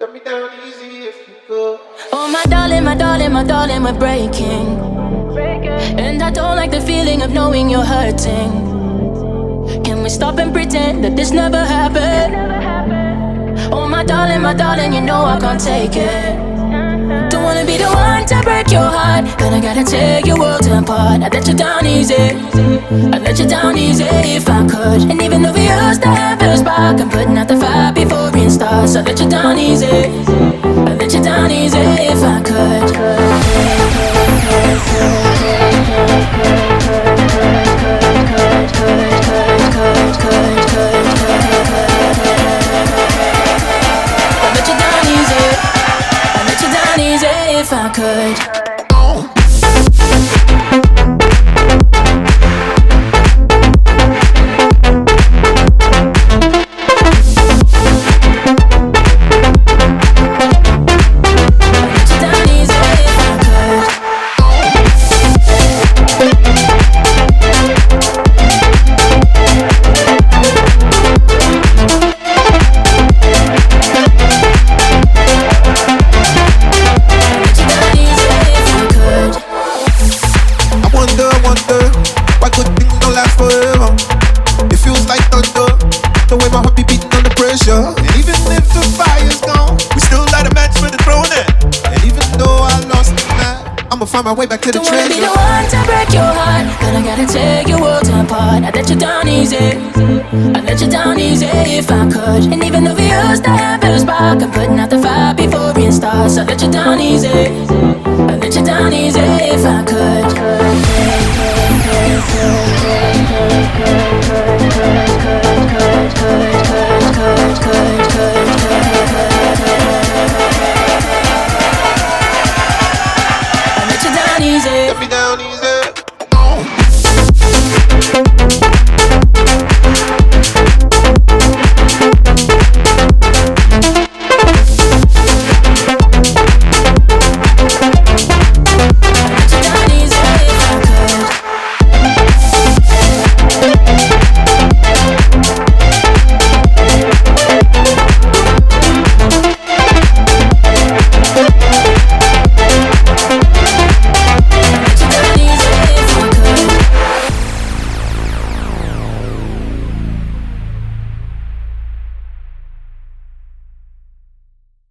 Let me down easy if you could. Oh, my darling, my darling, my darling, we're breaking. And I don't like the feeling of knowing you're hurting. Can we stop and pretend that this never happened? Oh, my darling, my darling, you know I can't take it. Don't wanna be the one to break gotta tear your world apart. I let you down easy, I let you down easy if I could. And even though we used to have a spark, I'm putting out the fire before it starts. I let you down easy, I let you down easy if I could. I let you down easy. I let you down easy if I could. Wonder, why good things don't last forever. It feels like thunder, the way my heart be beating under pressure. And even if the fire's gone, we still light a match for the throne. And even though I lost the night, I'ma find my way back to the Don't wanna be the one to break your heart, but I gotta tear your world apart. I let you down easy, I let you down easy if I could. And even though we used to have a spark, I'm putting out the fire before it starts. I let you down easy, I let you down easy if I could. uneasy.